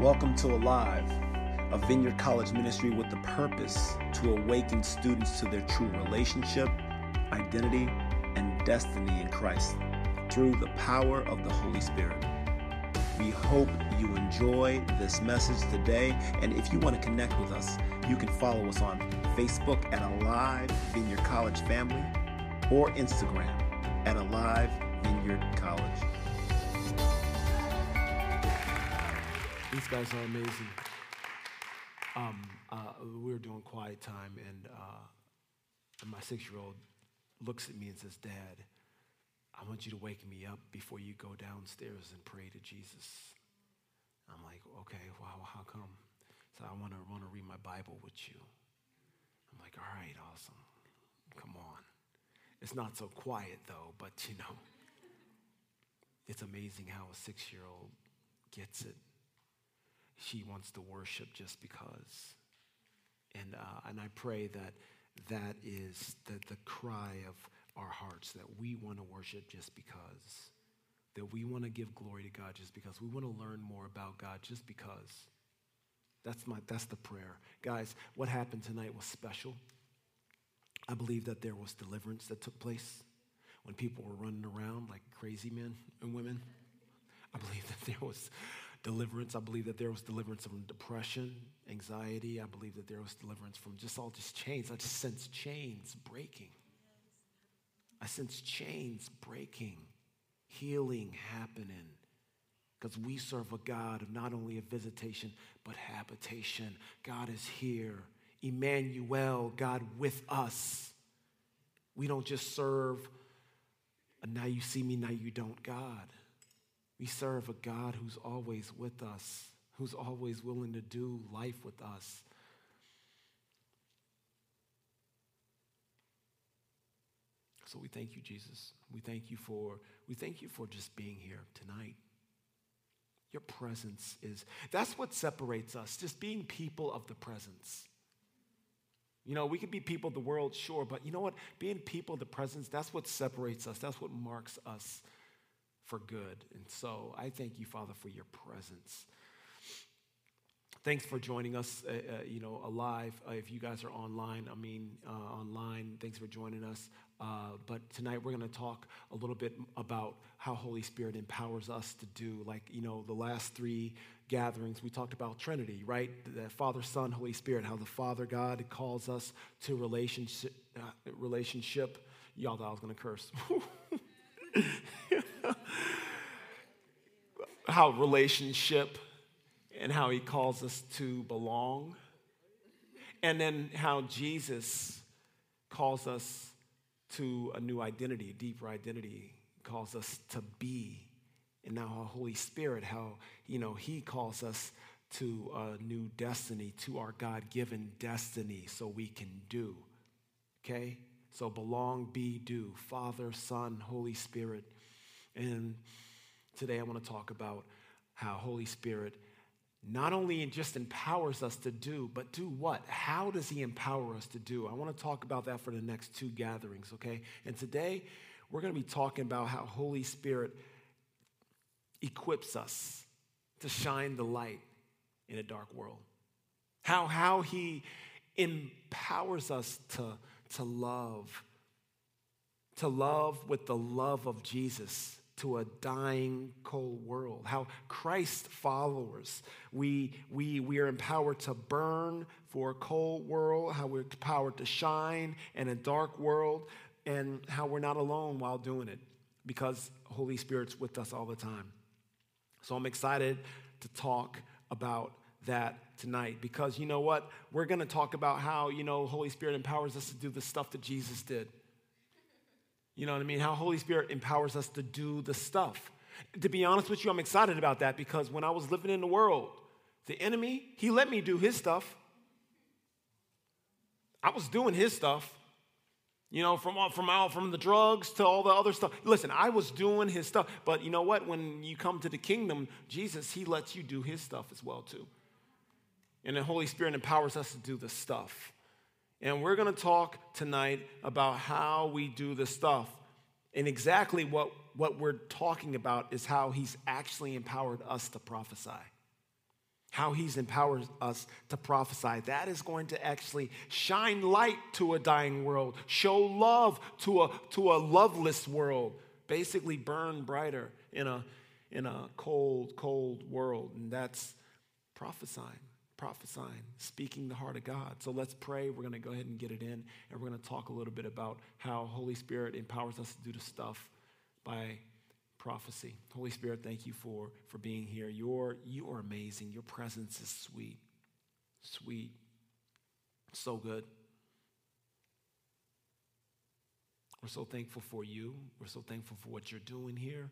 Welcome to Alive, a Vineyard College ministry with the purpose to awaken students to their true relationship, identity, and destiny in Christ through the power of the Holy Spirit. We hope you enjoy this message today, and if you want to connect with us, you can follow us on Facebook at Alive Vineyard College Family or Instagram at Alive Vineyard College. These guys are amazing. Um, uh, we were doing quiet time, and, uh, and my six year old looks at me and says, Dad, I want you to wake me up before you go downstairs and pray to Jesus. I'm like, okay, wow, how come? So I want to want to read my Bible with you. I'm like, all right, awesome. Come on. It's not so quiet though, but you know, it's amazing how a six year old gets it she wants to worship just because. And, uh, and I pray that that is the, the cry of our hearts, that we want to worship just because, that we want to give glory to God just because, we want to learn more about God just because. That's, my, that's the prayer. Guys, what happened tonight was special. I believe that there was deliverance that took place when people were running around like crazy men and women. I believe that there was deliverance. I believe that there was deliverance from depression, anxiety. I believe that there was deliverance from just all just chains. I just sense chains breaking. I sense chains breaking, healing happening. Because we serve a God of not only a visitation, but habitation. God is here. Emmanuel, God with us. We don't just serve a now you see me, now you don't God. We serve a God who's always with us, who's always willing to do life with us. So we thank you, Jesus. We thank you for we thank you for just being here tonight. Your presence is that's what separates us, just being people of the presence. You know, we could be people of the world, sure, but you know what? Being people of the presence, that's what separates us. That's what marks us for good. And so I thank you, Father, for your presence. Thanks for joining us, uh, uh, you know, alive. Uh, if you guys are online, I mean, uh, online, thanks for joining us. Uh, but tonight we're going to talk a little bit about how Holy Spirit empowers us to do, like, you know, the last three gatherings, we talked about Trinity, right? The Father, Son, Holy Spirit, how the Father God calls us to relationship. Uh, relationship. Y'all thought I was going to curse. how relationship and how he calls us to belong. And then how Jesus calls us to a new identity, a deeper identity, calls us to be. And now our Holy Spirit, how, you know, he calls us to a new destiny, to our God given destiny, so we can do. Okay? So belong, be, do. Father, Son, Holy Spirit. And today I want to talk about how Holy Spirit not only just empowers us to do, but do what? How does He empower us to do? I want to talk about that for the next two gatherings, okay? And today we're going to be talking about how Holy Spirit equips us to shine the light in a dark world. How, how He empowers us to, to love, to love with the love of Jesus to a dying, cold world. How Christ followers, we, we, we are empowered to burn for a cold world, how we're empowered to shine in a dark world, and how we're not alone while doing it because Holy Spirit's with us all the time. So I'm excited to talk about that tonight because you know what? We're going to talk about how, you know, Holy Spirit empowers us to do the stuff that Jesus did. You know what I mean? How Holy Spirit empowers us to do the stuff. To be honest with you, I'm excited about that because when I was living in the world, the enemy, he let me do his stuff. I was doing his stuff. You know, from all, from all, from the drugs to all the other stuff. Listen, I was doing his stuff, but you know what? When you come to the kingdom, Jesus, he lets you do his stuff as well too. And the Holy Spirit empowers us to do the stuff. And we're going to talk tonight about how we do this stuff. And exactly what, what we're talking about is how he's actually empowered us to prophesy. how he's empowered us to prophesy. That is going to actually shine light to a dying world, show love to a, to a loveless world, basically burn brighter in a, in a cold, cold world. And that's prophesying, prophesying, speaking the heart of God. So let's pray. We're going to go ahead and get it in, and we're going to talk a little bit about how Holy Spirit empowers us to do the stuff by prophecy. Holy Spirit, thank you for, for being here. You're, you are amazing. Your presence is sweet, sweet, so good. We're so thankful for you. We're so thankful for what you're doing here.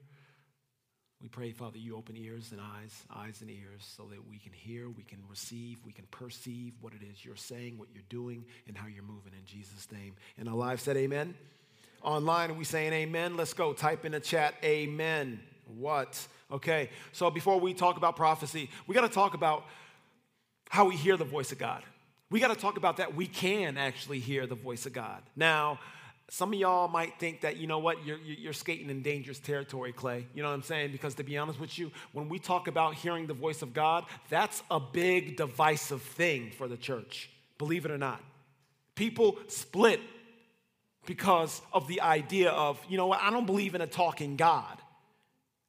We pray, Father, you open ears and eyes, eyes and ears, so that we can hear, we can receive, we can perceive what it is you're saying, what you're doing, and how you're moving in Jesus' name. And our said, Amen. Online, are we saying amen? Let's go. Type in the chat, amen. What? Okay, so before we talk about prophecy, we got to talk about how we hear the voice of God. We got to talk about that. We can actually hear the voice of God. Now, some of y'all might think that, you know what, you're, you're skating in dangerous territory, Clay. You know what I'm saying? Because to be honest with you, when we talk about hearing the voice of God, that's a big divisive thing for the church, believe it or not. People split because of the idea of, you know what, I don't believe in a talking God.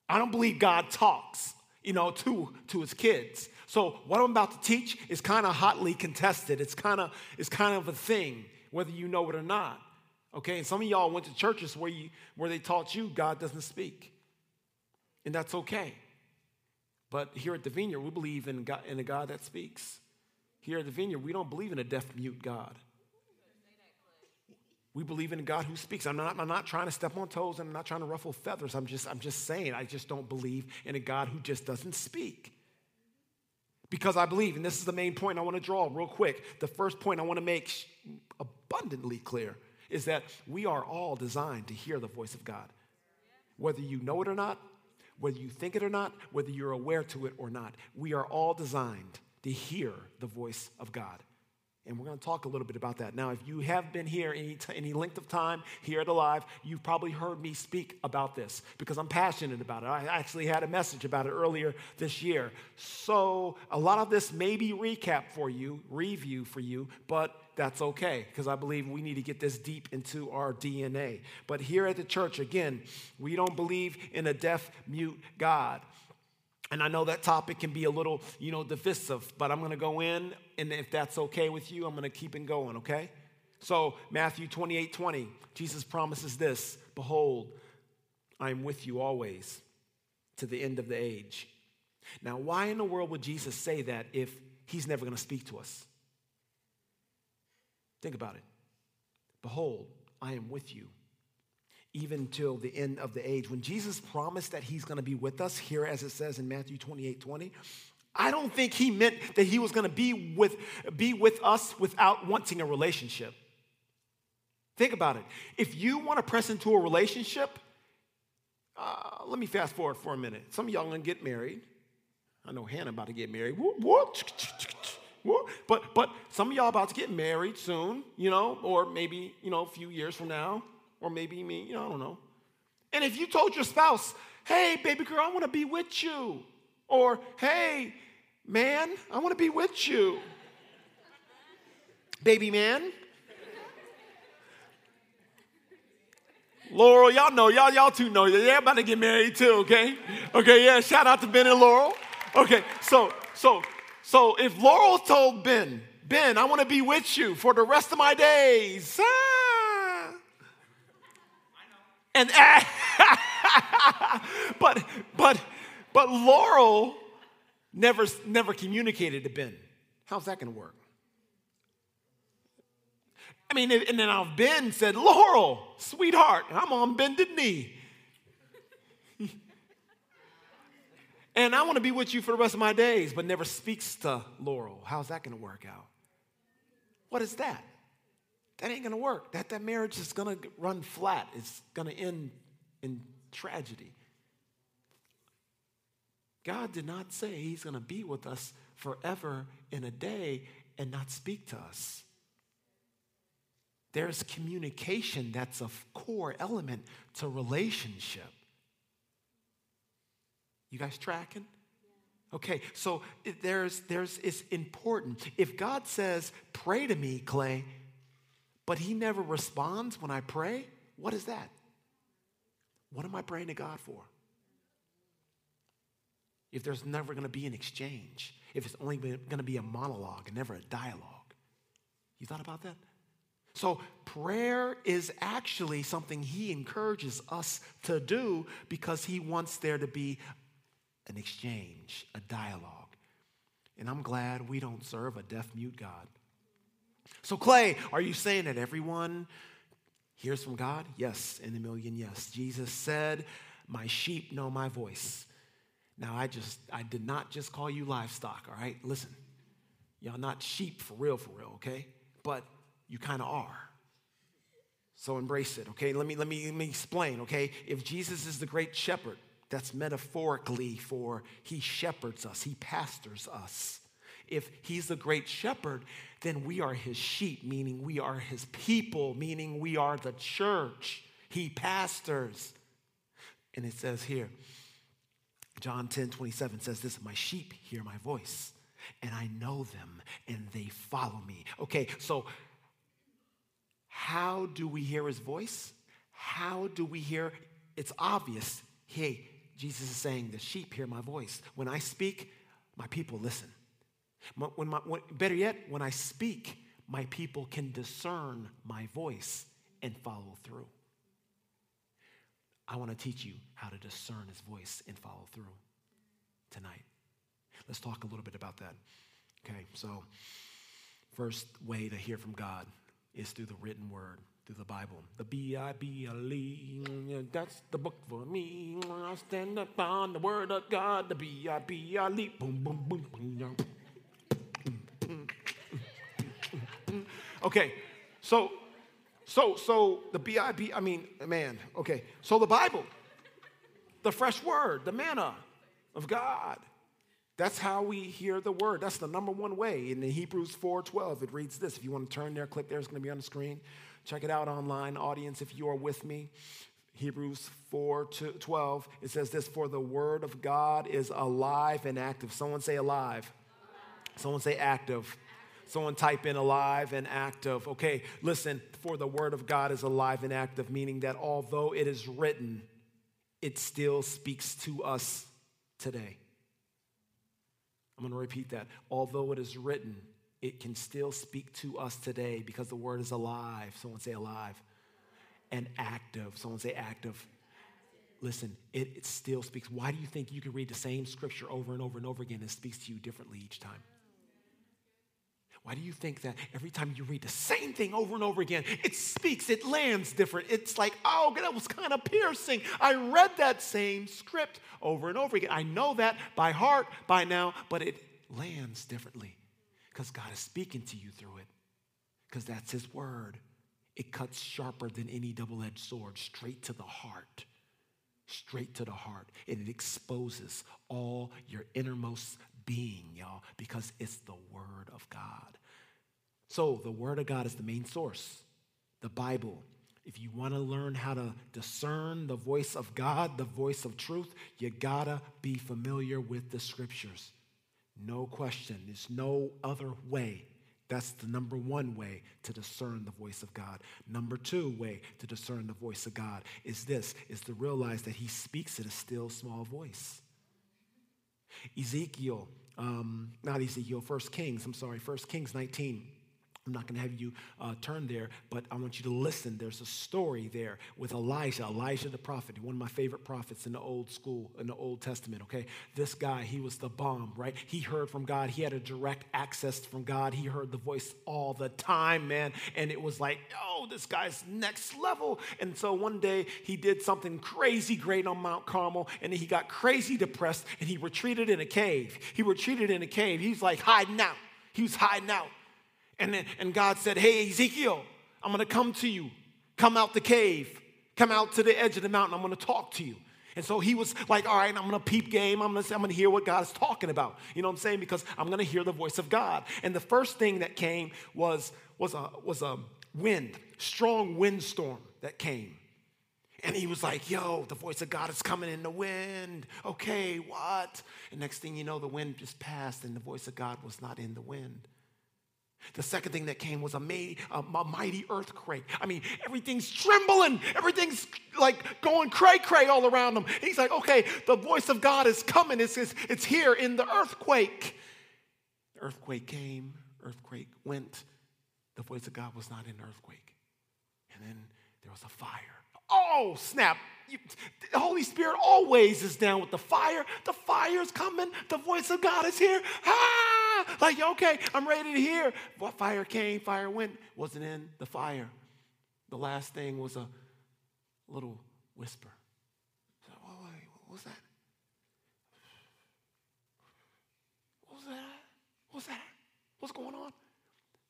I don't believe God talks, you know, to, to his kids. So what I'm about to teach is kind of hotly contested. It's kind of it's kind of a thing, whether you know it or not. Okay, and some of y'all went to churches where, you, where they taught you God doesn't speak. And that's okay. But here at the Vineyard, we believe in, God, in a God that speaks. Here at the Vineyard, we don't believe in a deaf mute God. We believe in a God who speaks. I'm not, I'm not trying to step on toes and I'm not trying to ruffle feathers. I'm just, I'm just saying, I just don't believe in a God who just doesn't speak. Because I believe, and this is the main point I want to draw real quick. The first point I want to make abundantly clear is that we are all designed to hear the voice of God. Whether you know it or not, whether you think it or not, whether you're aware to it or not, we are all designed to hear the voice of God. And we're going to talk a little bit about that. Now, if you have been here any, t- any length of time here at Alive, you've probably heard me speak about this because I'm passionate about it. I actually had a message about it earlier this year. So, a lot of this may be recap for you, review for you, but that's okay because I believe we need to get this deep into our DNA. But here at the church, again, we don't believe in a deaf, mute God. And I know that topic can be a little, you know, divisive, but I'm going to go in, and if that's okay with you, I'm going to keep it going, okay? So, Matthew 28 20, Jesus promises this Behold, I am with you always to the end of the age. Now, why in the world would Jesus say that if he's never going to speak to us? Think about it. Behold, I am with you even till the end of the age. When Jesus promised that he's going to be with us, here as it says in Matthew 28 20, I don't think he meant that he was going to be with, be with us without wanting a relationship. Think about it. If you want to press into a relationship, uh, let me fast forward for a minute. Some of y'all to get married. I know Hannah about to get married. What? But but some of y'all about to get married soon, you know, or maybe you know a few years from now or maybe me, you know, I don't know. And if you told your spouse, hey, baby girl, I want to be with you, or hey, man, I want to be with you, baby man. Laurel, y'all know, y'all, y'all two know, they're about to get married too, okay? Okay, yeah, shout out to Ben and Laurel. Okay, so, so, so if Laurel told Ben, Ben, I want to be with you for the rest of my days. Ah, and eh, but but but Laurel never never communicated to Ben. How's that going to work? I mean, and then I've Ben said, Laurel, sweetheart, I'm on bended knee. and I want to be with you for the rest of my days, but never speaks to Laurel. How's that going to work out? What is that? That ain't gonna work. That, that marriage is gonna run flat. It's gonna end in tragedy. God did not say He's gonna be with us forever in a day and not speak to us. There's communication that's a core element to relationship. You guys tracking? Okay, so there's, there's, it's important. If God says, pray to me, Clay, but he never responds when I pray, what is that? What am I praying to God for? If there's never going to be an exchange, if it's only going to be a monologue and never a dialogue. You thought about that? So, prayer is actually something he encourages us to do because he wants there to be an exchange, a dialogue. And I'm glad we don't serve a deaf mute God. So, Clay, are you saying that everyone hears from God? Yes, in a million, yes. Jesus said, My sheep know my voice. Now, I just, I did not just call you livestock, all right? Listen, y'all not sheep for real, for real, okay? But you kind of are. So embrace it, okay? Let me, let, me, let me explain, okay? If Jesus is the great shepherd, that's metaphorically for he shepherds us, he pastors us. If he's the great shepherd, then we are his sheep, meaning we are his people, meaning we are the church. He pastors. And it says here, John 10 27 says this My sheep hear my voice, and I know them, and they follow me. Okay, so how do we hear his voice? How do we hear? It's obvious. Hey, Jesus is saying, The sheep hear my voice. When I speak, my people listen. When my, when, better yet, when I speak, my people can discern my voice and follow through. I want to teach you how to discern his voice and follow through tonight. Let's talk a little bit about that. Okay, so first way to hear from God is through the written word, through the Bible. The B I B L E, that's the book for me. I stand up on the word of God, the B I B L E, boom, boom, boom, boom. Okay, so, so, so the B I mean, man, okay, so the Bible, the fresh word, the manna of God. That's how we hear the word. That's the number one way. In the Hebrews 4:12, it reads this. If you want to turn there, click there. It's going to be on the screen. Check it out online, audience, if you are with me. Hebrews 4 12, it says this For the word of God is alive and active. Someone say alive. Someone say active. Someone type in alive and active. Okay, listen, for the word of God is alive and active, meaning that although it is written, it still speaks to us today. I'm going to repeat that. Although it is written, it can still speak to us today because the word is alive. Someone say alive. And active. Someone say active. Listen, it, it still speaks. Why do you think you can read the same scripture over and over and over again and it speaks to you differently each time? Why do you think that every time you read the same thing over and over again, it speaks, it lands different? It's like, oh, that was kind of piercing. I read that same script over and over again. I know that by heart by now, but it lands differently because God is speaking to you through it because that's His word. It cuts sharper than any double edged sword, straight to the heart. Straight to the heart. And it exposes all your innermost being, y'all, because it's the Word of God. So, the Word of God is the main source, the Bible. If you want to learn how to discern the voice of God, the voice of truth, you gotta be familiar with the scriptures. No question. There's no other way. That's the number one way to discern the voice of God. Number two way to discern the voice of God is this, is to realize that he speaks in a still small voice. Ezekiel, um, not Ezekiel, First Kings, I'm sorry, First Kings 19. I'm not going to have you uh, turn there, but I want you to listen. There's a story there with Elijah, Elijah the prophet, one of my favorite prophets in the old school, in the Old Testament, okay? This guy, he was the bomb, right? He heard from God. He had a direct access from God. He heard the voice all the time, man. And it was like, oh, this guy's next level. And so one day he did something crazy great on Mount Carmel, and he got crazy depressed, and he retreated in a cave. He retreated in a cave. He's like hiding out. He was hiding out. And, then, and God said, Hey, Ezekiel, I'm going to come to you. Come out the cave. Come out to the edge of the mountain. I'm going to talk to you. And so he was like, all right, I'm gonna peep game. I'm gonna, I'm gonna hear what God is talking about. You know what I'm saying? Because I'm gonna hear the voice of God. And the first thing that came was, was, a, was a wind, strong windstorm that came. And he was like, Yo, the voice of God is coming in the wind. Okay, what? And next thing you know, the wind just passed, and the voice of God was not in the wind. The second thing that came was a, may, a, a mighty earthquake. I mean, everything's trembling, everything's like going cray cray all around them. He's like, okay, the voice of God is coming, it's, it's, it's here in the earthquake. The earthquake came, earthquake went. The voice of God was not in earthquake. And then there was a fire. Oh, snap. You, the Holy Spirit always is down with the fire. The fire's coming. The voice of God is here. Ah! Like, okay, I'm ready to hear. What fire came, fire went. Wasn't in the fire. The last thing was a little whisper. So, what was that? What was that? What was that? What's going on?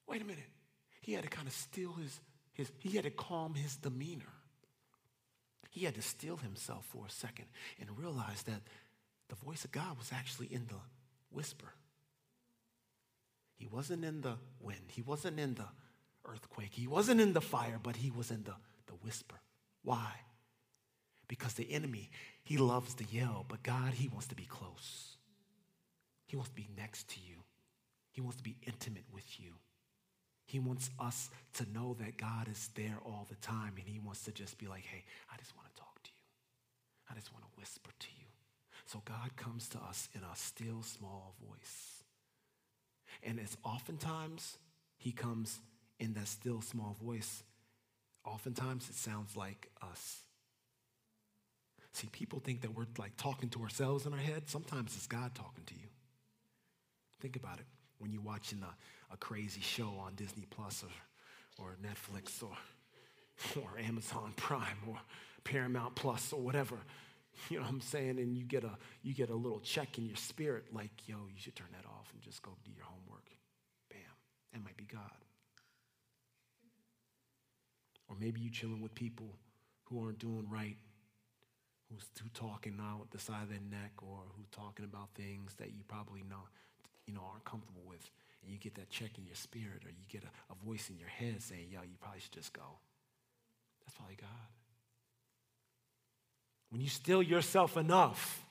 Wait a minute. He had to kind of still his, his he had to calm his demeanor. He had to still himself for a second and realize that the voice of God was actually in the whisper. He wasn't in the wind, he wasn't in the earthquake, he wasn't in the fire, but he was in the, the whisper. Why? Because the enemy, he loves to yell, but God, he wants to be close. He wants to be next to you. He wants to be intimate with you. He wants us to know that God is there all the time, and He wants to just be like, hey, I just want to talk to you. I just want to whisper to you. So God comes to us in a still small voice. And as oftentimes He comes in that still small voice, oftentimes it sounds like us. See, people think that we're like talking to ourselves in our head. Sometimes it's God talking to you. Think about it when you're watching a, a crazy show on Disney Plus or, or Netflix or, or Amazon Prime or Paramount Plus or whatever. You know what I'm saying? And you get a you get a little check in your spirit, like, yo, you should turn that off and just go do your homework. Bam. That might be God. Or maybe you chilling with people who aren't doing right, who's who talking out the side of their neck, or who talking about things that you probably know you know, aren't comfortable with, and you get that check in your spirit, or you get a, a voice in your head saying, yo, you probably should just go. That's probably God. When you still yourself enough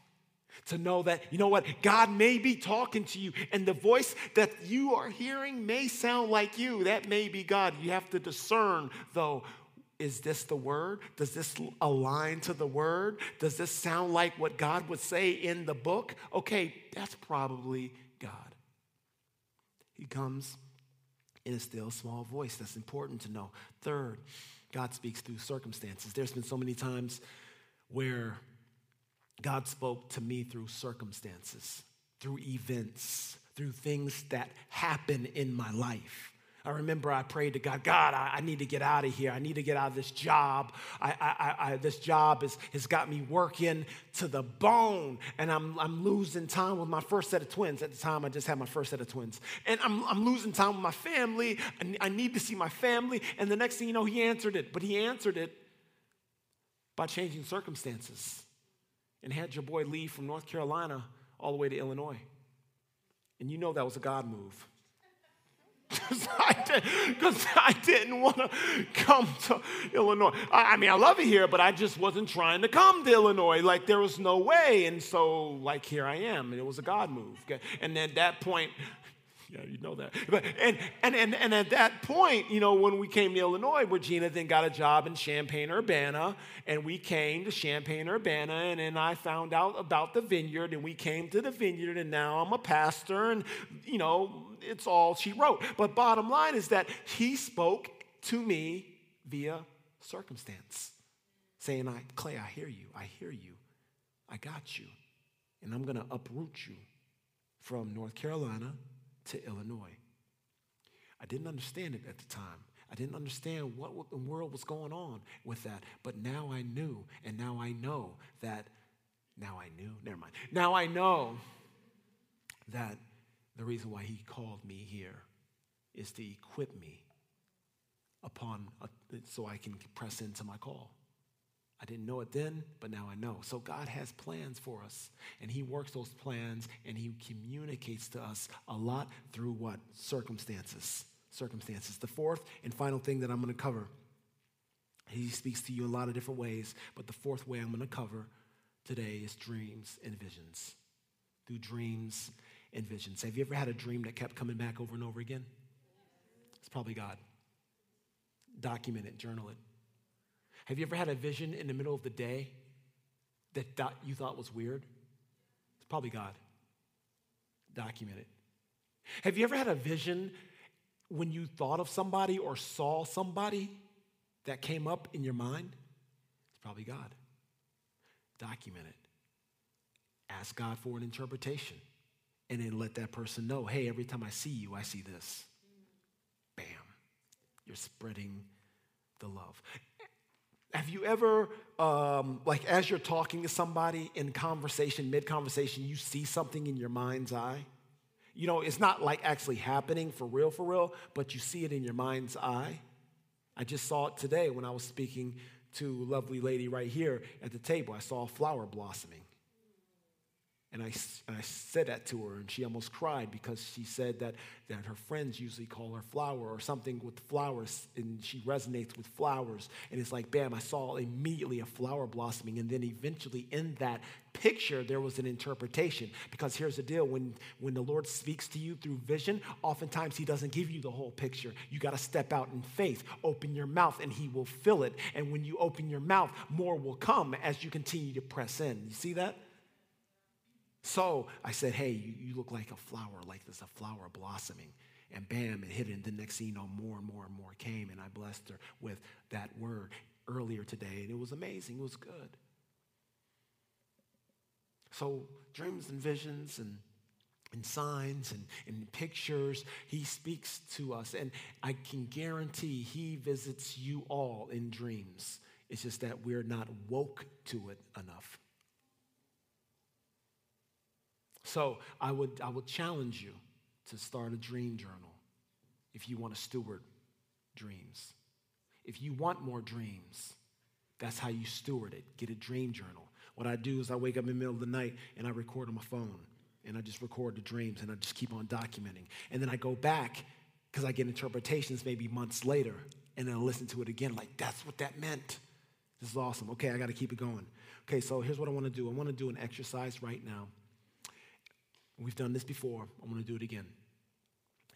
to know that, you know what, God may be talking to you, and the voice that you are hearing may sound like you. That may be God. You have to discern, though, is this the word? Does this align to the word? Does this sound like what God would say in the book? Okay, that's probably God. He comes in a still small voice. That's important to know. Third, God speaks through circumstances. There's been so many times where God spoke to me through circumstances, through events, through things that happen in my life. I remember I prayed to God, God, I, I, need to get out of here. I need to get out of this job. I, I, I, this job is, has got me working to the bone, and I'm, I'm losing time with my first set of twins. At the time, I just had my first set of twins. And I'm, I'm losing time with my family. I, I need to see my family. And the next thing you know, he answered it. But he answered it by changing circumstances and had your boy leave from North Carolina all the way to Illinois. And you know that was a God move because I, did, didn't want to come to Illinois. I, I, mean, I love it here, but I just wasn't trying to come to Illinois. Like, there was no way. And so, like, here I am. And it was a God move. And at that point, yeah, you know that. But, and, and, and, and at that point, you know, when we came to Illinois, Regina then got a job in Champaign Urbana, and we came to Champaign Urbana, and then I found out about the vineyard, and we came to the vineyard, and now I'm a pastor, and, you know, it's all she wrote. But bottom line is that he spoke to me via circumstance, saying, I, Clay, I hear you, I hear you, I got you, and I'm going to uproot you from North Carolina to Illinois. I didn't understand it at the time. I didn't understand what, what the world was going on with that. But now I knew, and now I know that, now I knew, never mind. Now I know that the reason why he called me here is to equip me upon, a, so I can press into my call. I didn't know it then, but now I know. So God has plans for us, and He works those plans and He communicates to us a lot through what? Circumstances. Circumstances. The fourth and final thing that I'm going to cover He speaks to you in a lot of different ways, but the fourth way I'm going to cover today is dreams and visions. Through dreams and visions. Have you ever had a dream that kept coming back over and over again? It's probably God. Document it, journal it. Have you ever had a vision in the middle of the day that you thought was weird? It's probably God. Document it. Have you ever had a vision when you thought of somebody or saw somebody that came up in your mind? It's probably God. Document it. Ask God for an interpretation. And then let that person know hey, every time I see you, I see this. Bam. You're spreading the love. Have you ever, um, like, as you're talking to somebody in conversation, mid conversation, you see something in your mind's eye? You know, it's not like actually happening for real, for real, but you see it in your mind's eye. I just saw it today when I was speaking to a lovely lady right here at the table. I saw a flower blossoming. And I, and I said that to her, and she almost cried because she said that, that her friends usually call her flower or something with flowers, and she resonates with flowers. And it's like, bam, I saw immediately a flower blossoming. And then eventually, in that picture, there was an interpretation. Because here's the deal when, when the Lord speaks to you through vision, oftentimes He doesn't give you the whole picture. You got to step out in faith, open your mouth, and He will fill it. And when you open your mouth, more will come as you continue to press in. You see that? So I said, Hey, you, you look like a flower, like there's a flower blossoming. And bam, it hit it. And the next thing you know, more and more and more came. And I blessed her with that word earlier today. And it was amazing. It was good. So, dreams and visions and, and signs and, and pictures, he speaks to us. And I can guarantee he visits you all in dreams. It's just that we're not woke to it enough. So I would, I would challenge you to start a dream journal if you want to steward dreams. If you want more dreams, that's how you steward it. Get a dream journal. What I do is I wake up in the middle of the night and I record on my phone and I just record the dreams and I just keep on documenting. And then I go back because I get interpretations maybe months later and then I listen to it again like, that's what that meant. This is awesome. Okay, I got to keep it going. Okay, so here's what I want to do I want to do an exercise right now. We've done this before. I'm going to do it again.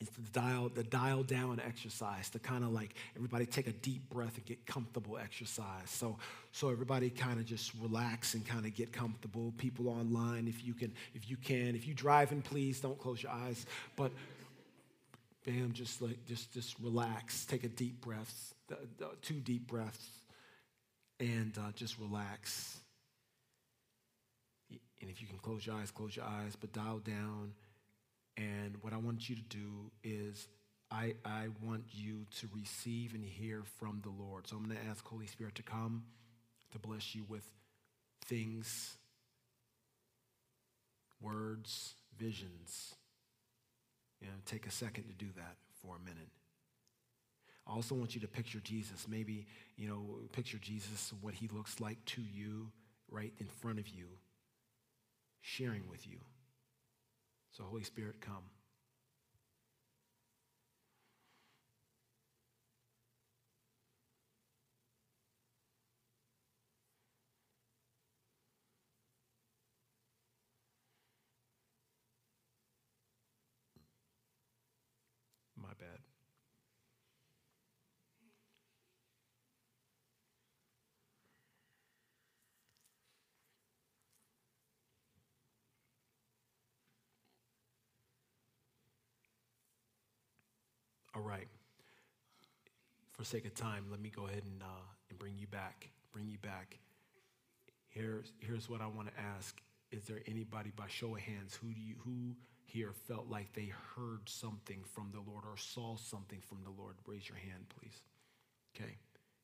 It's the dial, the dial down exercise to kind of like everybody take a deep breath and get comfortable exercise. So, so everybody kind of just relax and kind of get comfortable. People online, if you can, if you can, if you driving, please don't close your eyes. But bam, just like just just relax. Take a deep breath, two deep breaths, and uh, just relax. And if you can close your eyes, close your eyes, but dial down. And what I want you to do is I, I want you to receive and hear from the Lord. So I'm going to ask Holy Spirit to come to bless you with things, words, visions. You know, take a second to do that for a minute. I also want you to picture Jesus. Maybe, you know, picture Jesus, what he looks like to you right in front of you sharing with you. So, Holy Spirit, come. My bad. All right. For sake of time, let me go ahead and, uh, and bring you back. Bring you back. Here's, here's what I want to ask. Is there anybody, by show of hands, who, do you, who here felt like they heard something from the Lord or saw something from the Lord? Raise your hand, please. Okay.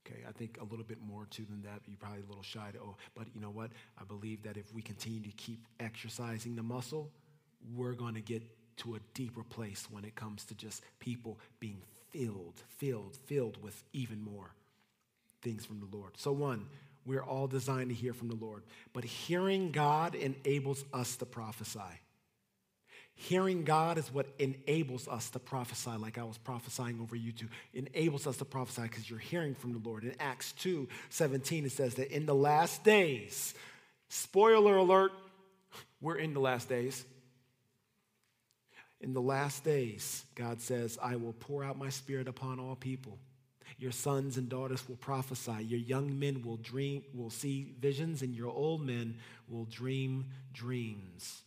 Okay, I think a little bit more too than that. You're probably a little shy to, oh, but you know what? I believe that if we continue to keep exercising the muscle, we're going to get deeper place when it comes to just people being filled, filled, filled with even more things from the Lord. So, one, we're all designed to hear from the Lord, but hearing God enables us to prophesy. Hearing God is what enables us to prophesy, like I was prophesying over you two. Enables us to prophesy because you're hearing from the Lord. In Acts 2 17, it says that in the last days, spoiler alert, we're in the last days. In the last days, God says, I will pour out my spirit upon all people. Your sons and daughters will prophesy. Your young men will dream, will see visions, and your old men will dream dreams.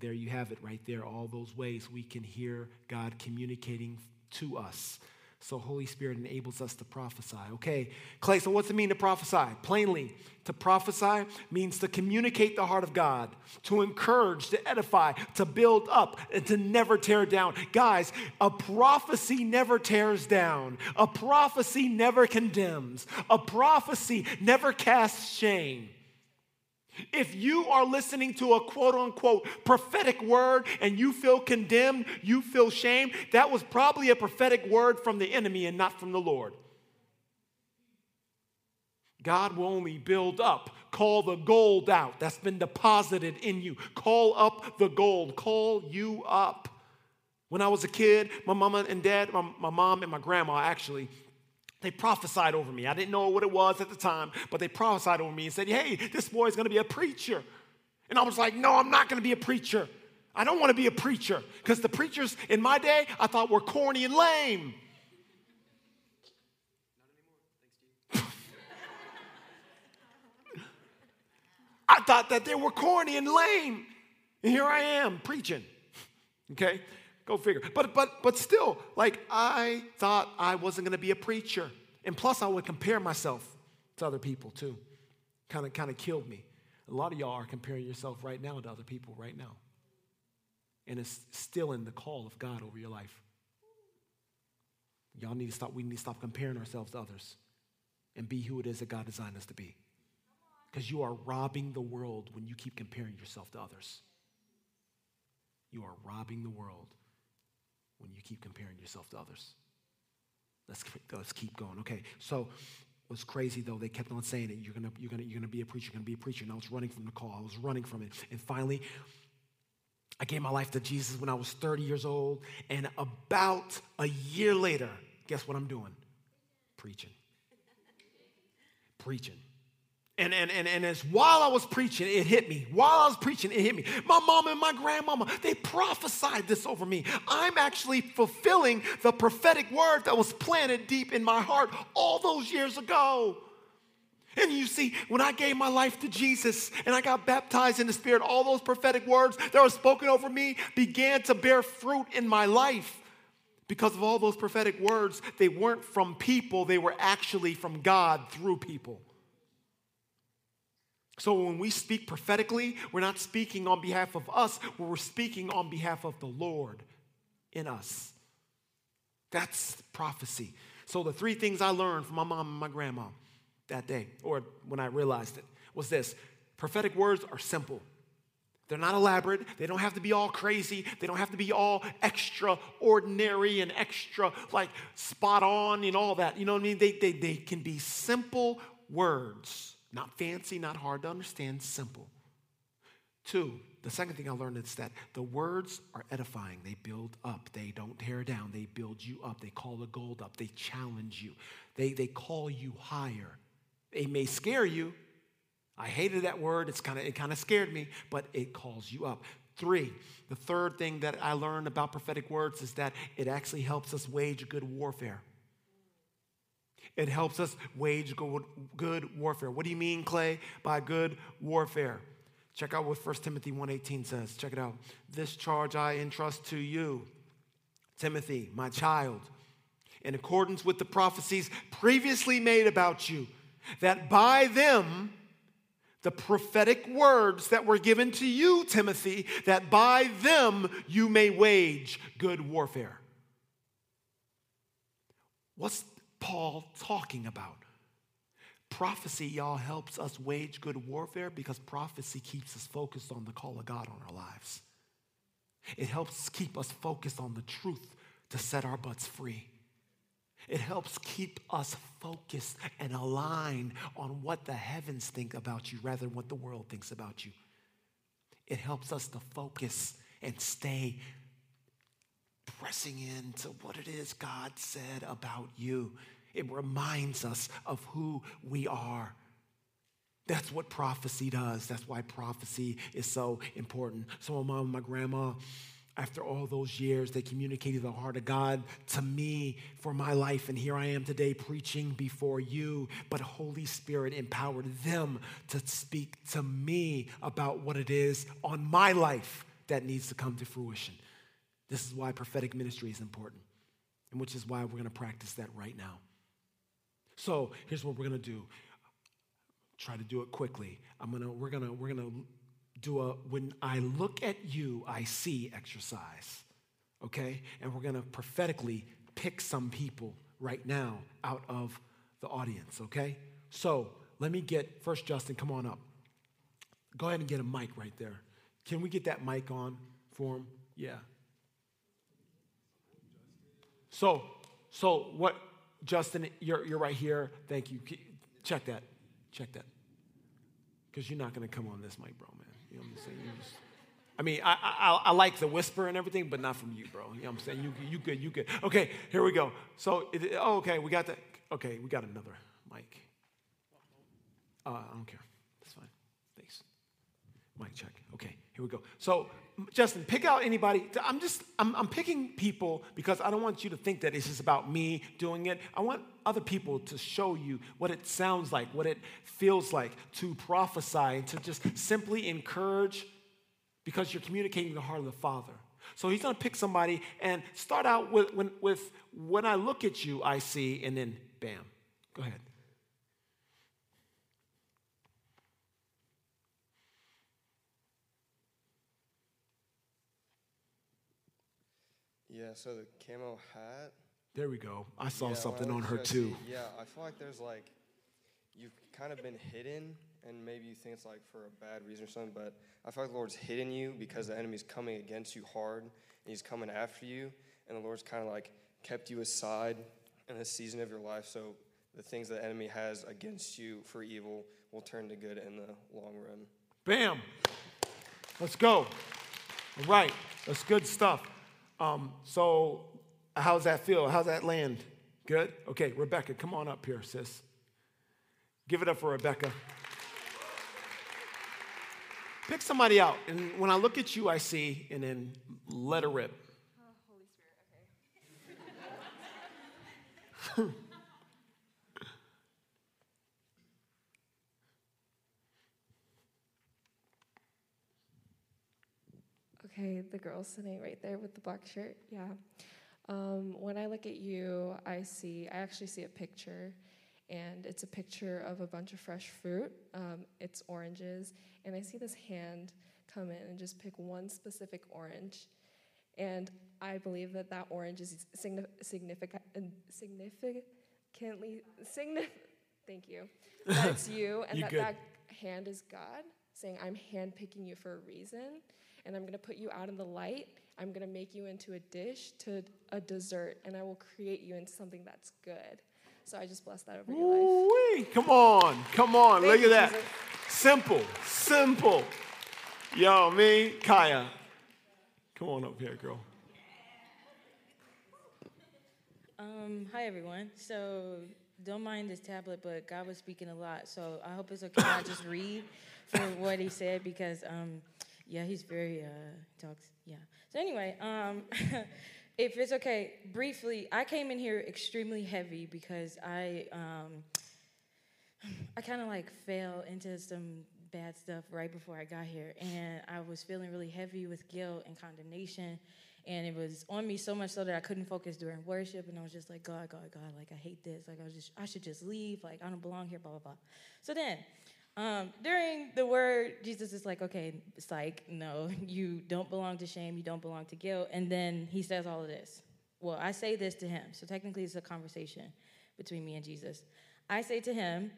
There you have it right there, all those ways we can hear God communicating to us. So, Holy Spirit enables us to prophesy. Okay, Clay, so what's it mean to prophesy? Plainly, to prophesy means to communicate the heart of God, to encourage, to edify, to build up, and to never tear down. Guys, a prophecy never tears down, a prophecy never condemns, a prophecy never casts shame. If you are listening to a quote unquote prophetic word and you feel condemned, you feel shame, that was probably a prophetic word from the enemy and not from the Lord. God will only build up. Call the gold out that's been deposited in you. Call up the gold. Call you up. When I was a kid, my mama and dad, my, my mom and my grandma actually, they prophesied over me. I didn't know what it was at the time, but they prophesied over me and said, Hey, this boy is going to be a preacher. And I was like, No, I'm not going to be a preacher. I don't want to be a preacher because the preachers in my day I thought were corny and lame. I thought that they were corny and lame. And here I am preaching. Okay? Go figure. But but but still, like I thought I wasn't gonna be a preacher. And plus I would compare myself to other people too. Kind of kind of killed me. A lot of y'all are comparing yourself right now to other people right now. And it's still in the call of God over your life. Y'all need to stop, we need to stop comparing ourselves to others and be who it is that God designed us to be. Because you are robbing the world when you keep comparing yourself to others. You are robbing the world when you keep comparing yourself to others. Let's, let's keep going. Okay, so it was crazy though. They kept on saying it. You're gonna, you're gonna, you're gonna be a preacher. You're gonna be a preacher. And I was running from the call. I was running from it. And finally, I gave my life to Jesus when I was 30 years old. And about a year later, guess what I'm doing? Preaching. Preaching. And, and, and, and as while I was preaching, it hit me. While I was preaching, it hit me. My mom and my grandmama, they prophesied this over me. I'm actually fulfilling the prophetic word that was planted deep in my heart all those years ago. And you see, when I gave my life to Jesus and I got baptized in the Spirit, all those prophetic words that were spoken over me began to bear fruit in my life. Because of all those prophetic words, they weren't from people, they were actually from God through people. So when we speak prophetically, we're not speaking on behalf of us, we're speaking on behalf of the Lord in us. That's prophecy. So the three things I learned from my mom and my grandma that day, or when I realized it, was this prophetic words are simple. They're not elaborate. They don't have to be all crazy. They don't have to be all extraordinary and extra, like spot on and all that. You know what I mean? They, they, they can be simple words not fancy, not hard to understand, simple. Two, the second thing I learned is that the words are edifying. They build up. They don't tear down. They build you up. They call the gold up. They challenge you. They, they call you higher. They may scare you. I hated that word. It's kind of it kind of scared me, but it calls you up. Three, the third thing that I learned about prophetic words is that it actually helps us wage good warfare. It helps us wage good warfare. What do you mean, Clay, by good warfare? Check out what 1 Timothy 1:18 says. Check it out. This charge I entrust to you, Timothy, my child, in accordance with the prophecies previously made about you, that by them the prophetic words that were given to you, Timothy, that by them you may wage good warfare. What's Paul talking about? Prophecy, y'all, helps us wage good warfare because prophecy keeps us focused on the call of God on our lives. It helps keep us focused on the truth to set our butts free. It helps keep us focused and aligned on what the heavens think about you rather than what the world thinks about you. It helps us to focus and stay pressing into what it is God said about you. It reminds us of who we are. That's what prophecy does. That's why prophecy is so important. So, my mom and my grandma, after all those years, they communicated the heart of God to me for my life. And here I am today preaching before you. But Holy Spirit empowered them to speak to me about what it is on my life that needs to come to fruition. This is why prophetic ministry is important, and which is why we're going to practice that right now. So here's what we're going to do. Try to do it quickly. I'm gonna, we're gonna, we're gonna do a when I look at you, I see exercise. Okay? And we're gonna prophetically pick some people right now out of the audience, okay? So let me get first Justin, come on up. Go ahead and get a mic right there. Can we get that mic on for him? Yeah. So, so what, Justin, you're, you're right here. Thank you. Check that. Check that. Because you're not going to come on this mic, bro, man. You know what I'm saying? Just, I mean, I, I, I, like the whisper and everything, but not from you, bro. You know what I'm saying? You, you good, you good. Okay, here we go. So, it, oh, okay, we got that. Okay, we got another mic. Uh, I don't care. That's fine. Thanks. Mic check. Okay, here we go. So, Justin, pick out anybody. I'm just, I'm, I'm picking people because I don't want you to think that it's just about me doing it. I want other people to show you what it sounds like, what it feels like to prophesy, and to just simply encourage because you're communicating the heart of the Father. So he's to pick somebody and start out with when, with when I look at you, I see, and then bam. Go ahead. Yeah, so the camo hat. There we go. I saw yeah, something on her too. yeah, I feel like there's like, you've kind of been hidden, and maybe you think it's like for a bad reason or something, but I feel like the Lord's hidden you because the enemy's coming against you hard, and he's coming after you, and the Lord's kind of like kept you aside in this season of your life, so the things the enemy has against you for evil will turn to good in the long run. Bam! Let's go. All right, that's good stuff. Um, so, how's that feel? How's that land? Good? Okay, Rebecca, come on up here, sis. Give it up for Rebecca. Pick somebody out, and when I look at you, I see, and then let her rip. Oh, Holy Spirit, okay. Okay, the girl sitting right there with the black shirt. Yeah. Um, when I look at you, I see, I actually see a picture, and it's a picture of a bunch of fresh fruit. Um, it's oranges, and I see this hand come in and just pick one specific orange. And I believe that that orange is significant, significantly, signif- thank you. That's you, and you that good. that hand is God saying, I'm handpicking you for a reason and I'm going to put you out in the light. I'm going to make you into a dish, to a dessert, and I will create you into something that's good. So I just bless that over your life. Wee. Come on, come on, Thank look you, at that. Jesus. Simple, simple. Yo, me, Kaya. Come on up here, girl. Um, hi everyone. So don't mind this tablet, but God was speaking a lot. So I hope it's okay. I just read for what He said because um, yeah, he's very uh, talks. Yeah. So anyway, um, if it's okay, briefly, I came in here extremely heavy because I um, I kind of like fell into some bad stuff right before I got here, and I was feeling really heavy with guilt and condemnation. And it was on me so much so that I couldn't focus during worship, and I was just like, God, God, God, like I hate this. Like I was just, I should just leave. Like I don't belong here. Blah blah blah. So then, um, during the word, Jesus is like, okay, like, no, you don't belong to shame, you don't belong to guilt. And then he says all of this. Well, I say this to him. So technically, it's a conversation between me and Jesus. I say to him,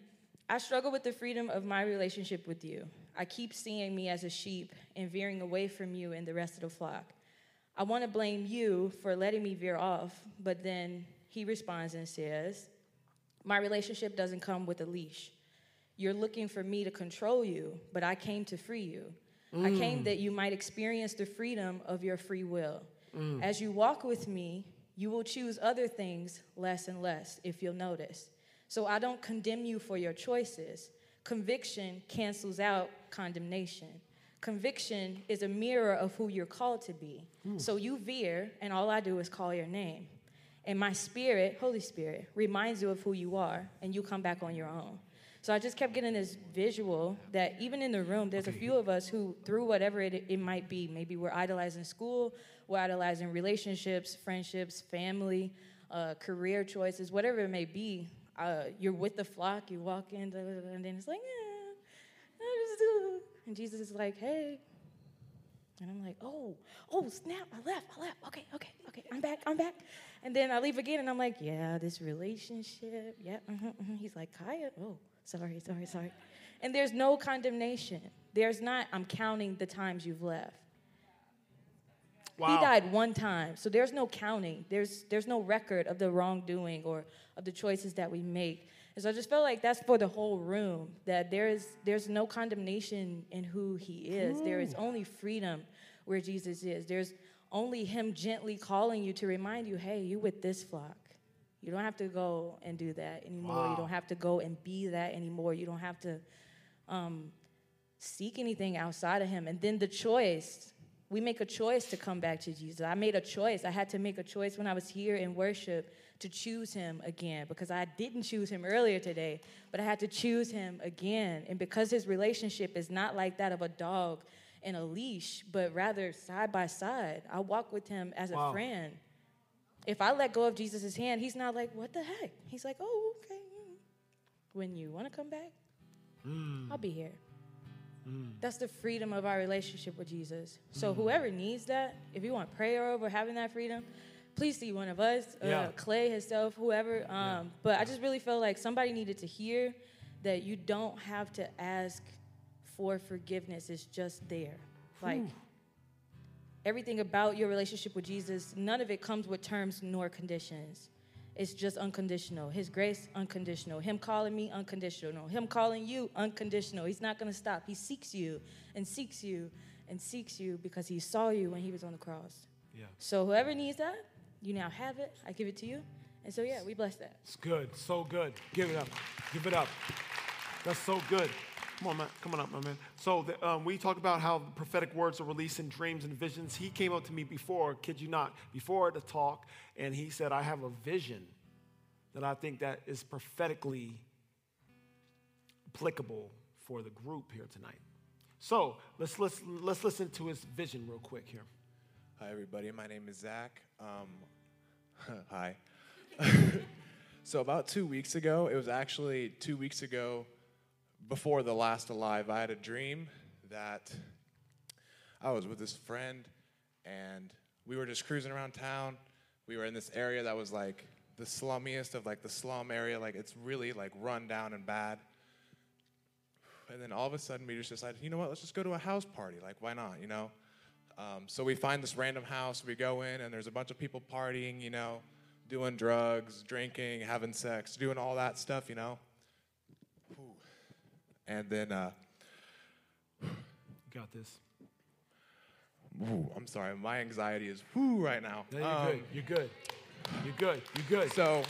I struggle with the freedom of my relationship with you. I keep seeing me as a sheep and veering away from you and the rest of the flock. I want to blame you for letting me veer off, but then he responds and says, My relationship doesn't come with a leash. You're looking for me to control you, but I came to free you. I mm. came that you might experience the freedom of your free will. Mm. As you walk with me, you will choose other things less and less, if you'll notice. So I don't condemn you for your choices. Conviction cancels out condemnation. Conviction is a mirror of who you're called to be. So you veer, and all I do is call your name. And my spirit, Holy Spirit, reminds you of who you are, and you come back on your own. So I just kept getting this visual that even in the room, there's a few of us who, through whatever it, it might be, maybe we're idolizing school, we're idolizing relationships, friendships, family, uh, career choices, whatever it may be. Uh, you're with the flock, you walk in, da, da, da, and then it's like, yeah, I just do. And Jesus is like, hey. And I'm like, oh, oh, snap, I left, I left. Okay, okay, okay, I'm back, I'm back. And then I leave again, and I'm like, yeah, this relationship, yeah. mhm, mhm. He's like, Kaya, oh, sorry, sorry, sorry. And there's no condemnation. There's not, I'm counting the times you've left. Wow. He died one time, so there's no counting. There's there's no record of the wrongdoing or of the choices that we make. And so I just felt like that's for the whole room. That there is there's no condemnation in who he is. There is only freedom where Jesus is. There's only him gently calling you to remind you, hey, you with this flock. You don't have to go and do that anymore. Wow. You don't have to go and be that anymore. You don't have to um, seek anything outside of him. And then the choice, we make a choice to come back to Jesus. I made a choice. I had to make a choice when I was here in worship to choose him again because I didn't choose him earlier today, but I had to choose him again. And because his relationship is not like that of a dog in a leash, but rather side by side, I walk with him as Wow. a friend. If I let go of Jesus' hand, he's not like, what the heck? He's like, oh, okay. mm. When you want to come back, I'll be here. That's the freedom of our relationship with Jesus. So whoever needs that, if you want prayer over having that freedom, please see one of us, uh, Yeah. Clay himself, whoever. Um, But I just really felt like somebody needed to hear that you don't have to ask for forgiveness. It's just there. Like everything about your relationship with Jesus, none of it comes with terms nor conditions. It's just unconditional. His grace, unconditional. Him calling me, unconditional. Him calling you, unconditional. He's not going to stop. He seeks you and seeks you and seeks you because he saw you when he was on the cross. Yeah. So whoever needs that, you now have it. I give it to you. And so, yeah, we bless that. It's good. So good. Give it up. Give it up. That's so good. Come on, man. Come on up, my man. So the, um, we talked about how prophetic words are released in dreams and visions. He came up to me before, kid you not, before the talk, and he said, I have a vision that I think that is prophetically applicable for the group here tonight. So let's, let's, let's listen to his vision real quick here. Hi, everybody. My name is Zach. Um, hi. so, about two weeks ago, it was actually two weeks ago before the last Alive, I had a dream that I was with this friend and we were just cruising around town. We were in this area that was like the slummiest of like the slum area. Like, it's really like run down and bad. And then all of a sudden, we just decided, you know what, let's just go to a house party. Like, why not, you know? Um, so we find this random house, we go in, and there's a bunch of people partying, you know, doing drugs, drinking, having sex, doing all that stuff, you know. And then, uh, got this. whew, I'm sorry, my anxiety is whoo right now. No, you're Um, good. You're good. You're good. You're good. So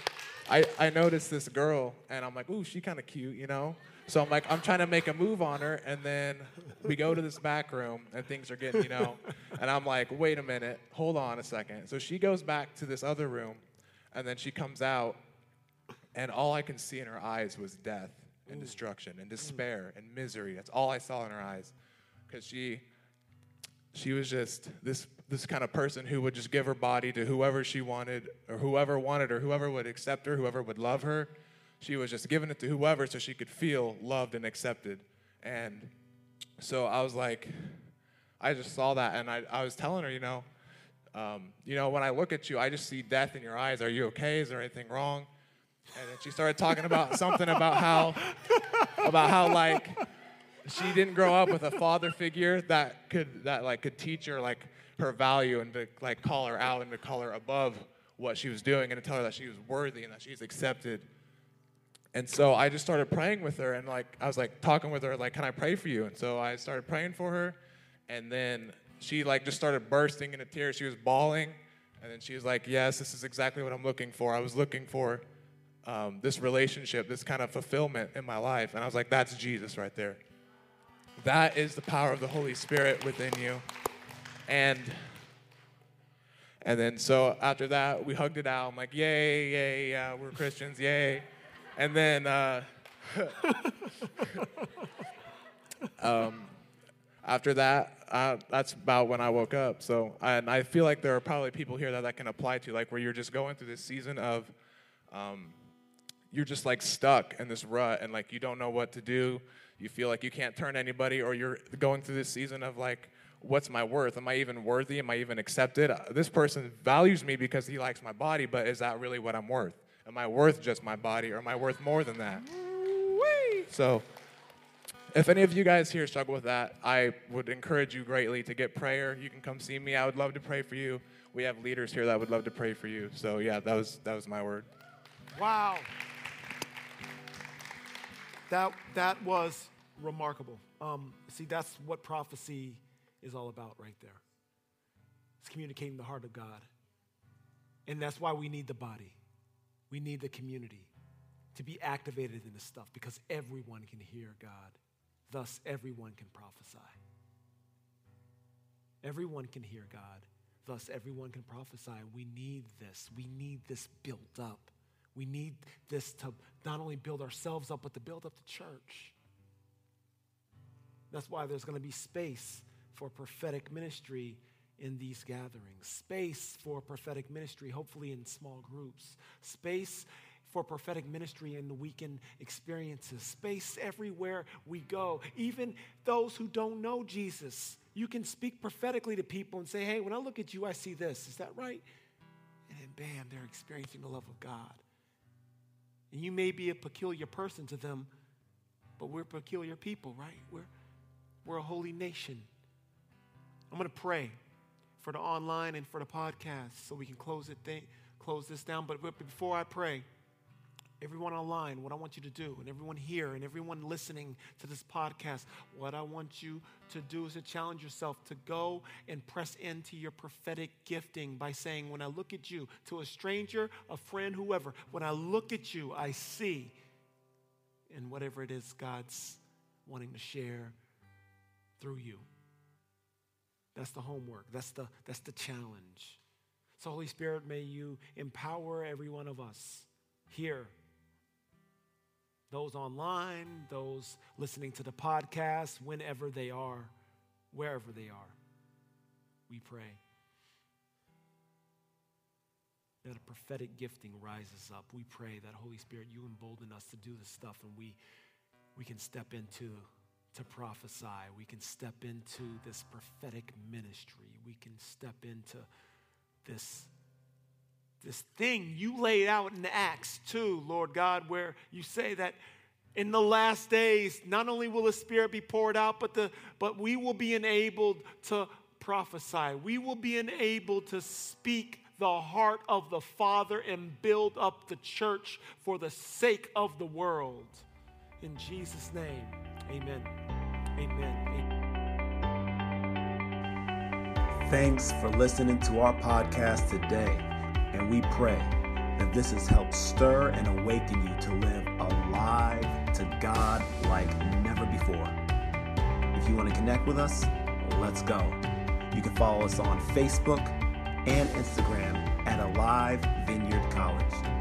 I, I noticed this girl, and I'm like, ooh, she kind of cute, you know? So I'm like, I'm trying to make a move on her, and then we go to this back room, and things are getting, you know, and I'm like, wait a minute, hold on a second. So she goes back to this other room, and then she comes out, and all I can see in her eyes was death and destruction and despair and misery. That's all I saw in her eyes, because she she was just this this kind of person who would just give her body to whoever she wanted or whoever wanted her whoever would accept her whoever would love her. She was just giving it to whoever so she could feel loved and accepted. And so i was like i just saw that and i, I was telling her you know um, you know when i look at you i just see death in your eyes. Are you okay? Is there anything wrong and then she started talking about something about how about how like she didn't grow up with a father figure that could that like could teach her like her value and to like call her out and to call her above what she was doing and to tell her that she was worthy and that she's accepted. And so I just started praying with her and like I was like talking with her like can I pray for you? And so I started praying for her And then she like just started bursting into tears. She was bawling. And then she was like, Yes, this is exactly what I'm looking for. I was looking for um, this relationship, this kind of fulfillment in my life. And I was like, That's Jesus right there. That is the power of the Holy Spirit within you. And and then so after that, we hugged it out. I'm like, yay, yay, yeah, we're Christians, yay. And then uh, um, after that, uh, that's about when I woke up. So, and I feel like there are probably people here that that can apply to, like where you're just going through this season of, um, you're just like stuck in this rut and like you don't know what to do. You feel like you can't turn anybody, or you're going through this season of like, what's my worth? Am I even worthy? Am I even accepted? Uh, this person values me because he likes my body, but is that really what I'm worth? Am I worth just my body, or am I worth more than that? So, if any of you guys here struggle with that, I would encourage you greatly to get prayer. You can come see me. I would love to pray for you. We have leaders here that would love to pray for you. So yeah, that was that was my word. Wow. That, that was remarkable. Um, see, that's what prophecy is all about right there. It's communicating the heart of God. And that's why we need the body. We need the community to be activated in this stuff because everyone can hear God. Thus, everyone can prophesy. Everyone can hear God. Thus, everyone can prophesy. We need this. We need this built up. We need this to not only build ourselves up, but to build up the church. That's why there's going to be space for prophetic ministry in these gatherings, space for prophetic ministry, hopefully in small groups, space for prophetic ministry in the weekend experiences, space everywhere we go. Even those who don't know Jesus, you can speak prophetically to people and say, hey, when I look at you, I see this. Is that right? And then, bam, they're experiencing the love of God. And you may be a peculiar person to them, but we're peculiar people, right? We're, we're a holy nation. I'm going to pray for the online and for the podcast so we can close it th- close this down. But before I pray, everyone online, what I want you to do, and everyone here, and everyone listening to this podcast, what I want you to do is to challenge yourself to go and press into your prophetic gifting by saying, When I look at you, to a stranger, a friend, whoever, when I look at you, I see, and whatever it is God's wanting to share through you. That's the homework. That's the, that's the challenge. So, Holy Spirit, may you empower every one of us here, those online, those listening to the podcast, whenever they are, wherever they are. We pray that a prophetic gifting rises up. We pray that, Holy Spirit, you embolden us to do this stuff and we, we can step into to prophesy. We can step into this prophetic ministry. We can step into this, this thing you laid out in Acts 2, Lord God, where you say that in the last days, not only will the Spirit be poured out, but, the, but we will be enabled to prophesy. We will be enabled to speak the heart of the Father and build up the church for the sake of the world. In Jesus' name. Amen. Amen. Amen. Thanks for listening to our podcast today. And we pray that this has helped stir and awaken you to live alive to God like never before. If you want to connect with us, let's go. You can follow us on Facebook and Instagram at Alive Vineyard College.